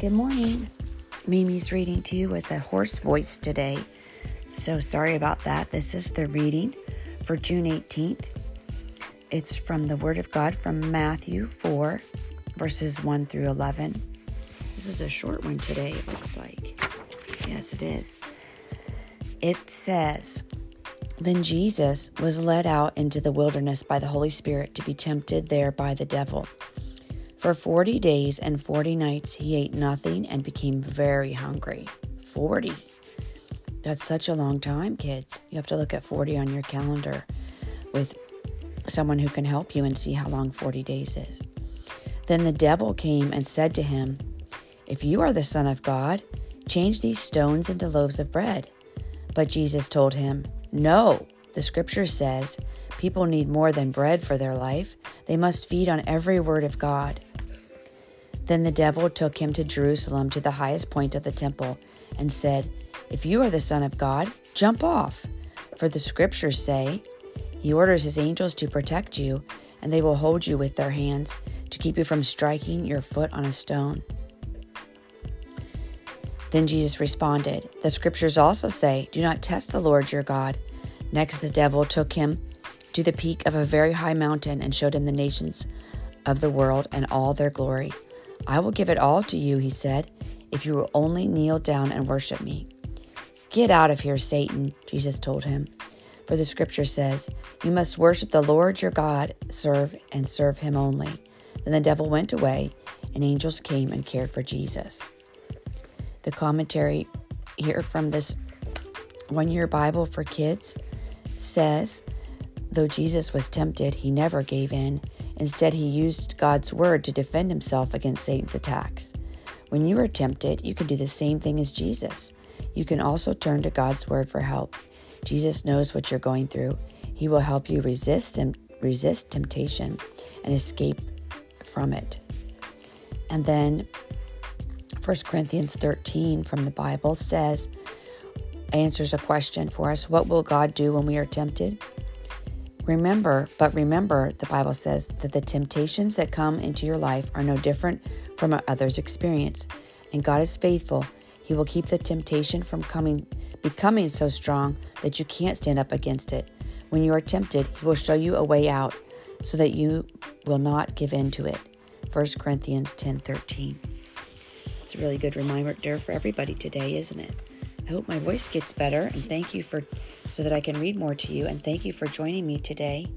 Good morning. Mimi's reading to you with a hoarse voice today. So sorry about that. This is the reading for June 18th. It's from the Word of God from Matthew 4, verses 1 through 11. This is a short one today, it looks like. Yes, it is. It says, Then Jesus was led out into the wilderness by the Holy Spirit to be tempted there by the devil. For 40 days and 40 nights he ate nothing and became very hungry. 40. That's such a long time, kids. You have to look at 40 on your calendar with someone who can help you and see how long 40 days is. Then the devil came and said to him, If you are the Son of God, change these stones into loaves of bread. But Jesus told him, No, the scripture says, people need more than bread for their life. They must feed on every word of God. Then the devil took him to Jerusalem to the highest point of the temple and said, If you are the Son of God, jump off. For the scriptures say, He orders His angels to protect you, and they will hold you with their hands to keep you from striking your foot on a stone. Then Jesus responded, The scriptures also say, Do not test the Lord your God. Next, the devil took him to the peak of a very high mountain and showed him the nations of the world and all their glory. I will give it all to you, he said, if you will only kneel down and worship me. Get out of here, Satan, Jesus told him. For the scripture says, You must worship the Lord your God, serve and serve him only. Then the devil went away, and angels came and cared for Jesus. The commentary here from this one year Bible for kids says, Though Jesus was tempted, he never gave in Instead, he used God's word to defend himself against Satan's attacks. When you are tempted, you can do the same thing as Jesus. You can also turn to God's word for help. Jesus knows what you're going through. He will help you resist and resist temptation and escape from it. And then 1 Corinthians 13 from the Bible says answers a question for us, what will God do when we are tempted? Remember, but remember, the Bible says that the temptations that come into your life are no different from others' experience. And God is faithful. He will keep the temptation from coming becoming so strong that you can't stand up against it. When you are tempted, he will show you a way out so that you will not give in to it. 1 Corinthians 10:13. It's a really good reminder for everybody today, isn't it? I hope my voice gets better and thank you for so that I can read more to you and thank you for joining me today.